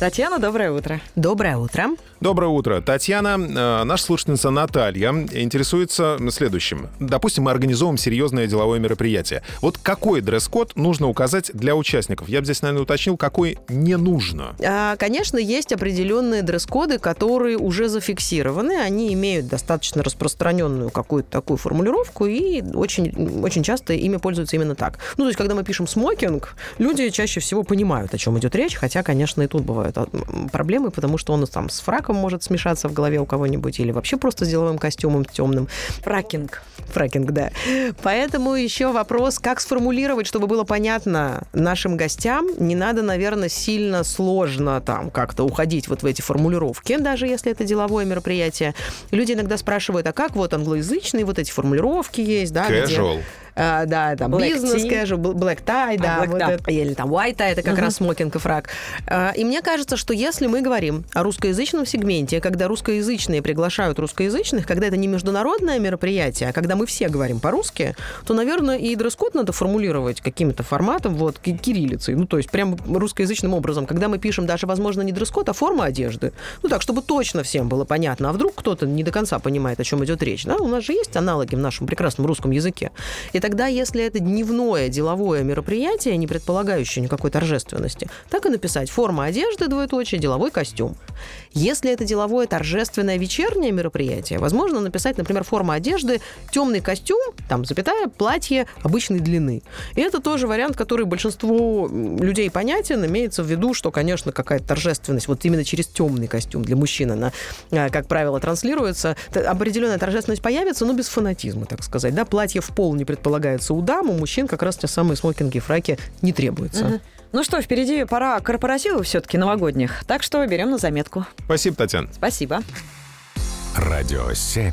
Татьяна, доброе утро. Доброе утро. Доброе утро. Татьяна, э, наша слушательница Наталья интересуется следующим. Допустим, мы организовываем серьезное деловое мероприятие. Вот какой дресс-код нужно указать для участников? Я бы здесь, наверное, уточнил, какой не нужно. А, конечно, есть определенные дресс-коды, которые уже зафиксированы. Они имеют достаточно распространенную какую-то такую формулировку, и очень, очень часто ими пользуются именно так. Ну, то есть, когда мы пишем смокинг, люди чаще всего понимают, о чем идет речь, хотя, конечно, и тут бывают а, проблемы, потому что он там с фраком может смешаться в голове у кого-нибудь, или вообще просто с деловым костюмом темным. Фракинг. Фракинг, да. Поэтому еще вопрос, как сформулировать, чтобы было понятно нашим гостям. Не надо, наверное, сильно сложно там как-то уходить вот в эти формулировки, даже если это деловое мероприятие. Люди иногда спрашивают, а как вот англоязычные вот эти формулировки есть, да? Casual. Где, а, да, там Black бизнес tea. casual, black tie, да, black вот tie. это, или там white tie, это как раз смокинг и фрак. А, и мне кажется, что если мы говорим о русскоязычном сегменте, когда русскоязычные приглашают русскоязычных, когда это не международное мероприятие, а когда мы все говорим по-русски, то, наверное, и дресс-код надо формулировать каким-то форматом, вот, ки- кириллицей, ну, то есть прям русскоязычным образом, когда мы пишем даже, возможно, не дресс-код, а форма одежды, ну, так, чтобы точно всем было понятно, а вдруг кто-то не до конца понимает, о чем идет речь, да, у нас же есть аналоги в нашем прекрасном русском языке. И тогда, если это дневное деловое мероприятие, не предполагающее никакой торжественности, так и написать форма одежды, двоеточие, деловой костюм. Если это деловое торжественное вечернее мероприятие, возможно написать, например, форма одежды, темный костюм, там, запятая, платье обычной длины. И это тоже вариант, который большинству людей понятен, имеется в виду, что, конечно, какая-то торжественность, вот именно через темный костюм для мужчин она, а, как правило, транслируется. Определенная торжественность появится, но без фанатизма, так сказать. Да, платье в пол не предполагается у дам, у мужчин как раз те самые смокинги и фраки не требуются. Ну что, впереди пора корпоративов все-таки новогодних, так что берем на заметку. Спасибо, Татьяна. Спасибо. Радио 7.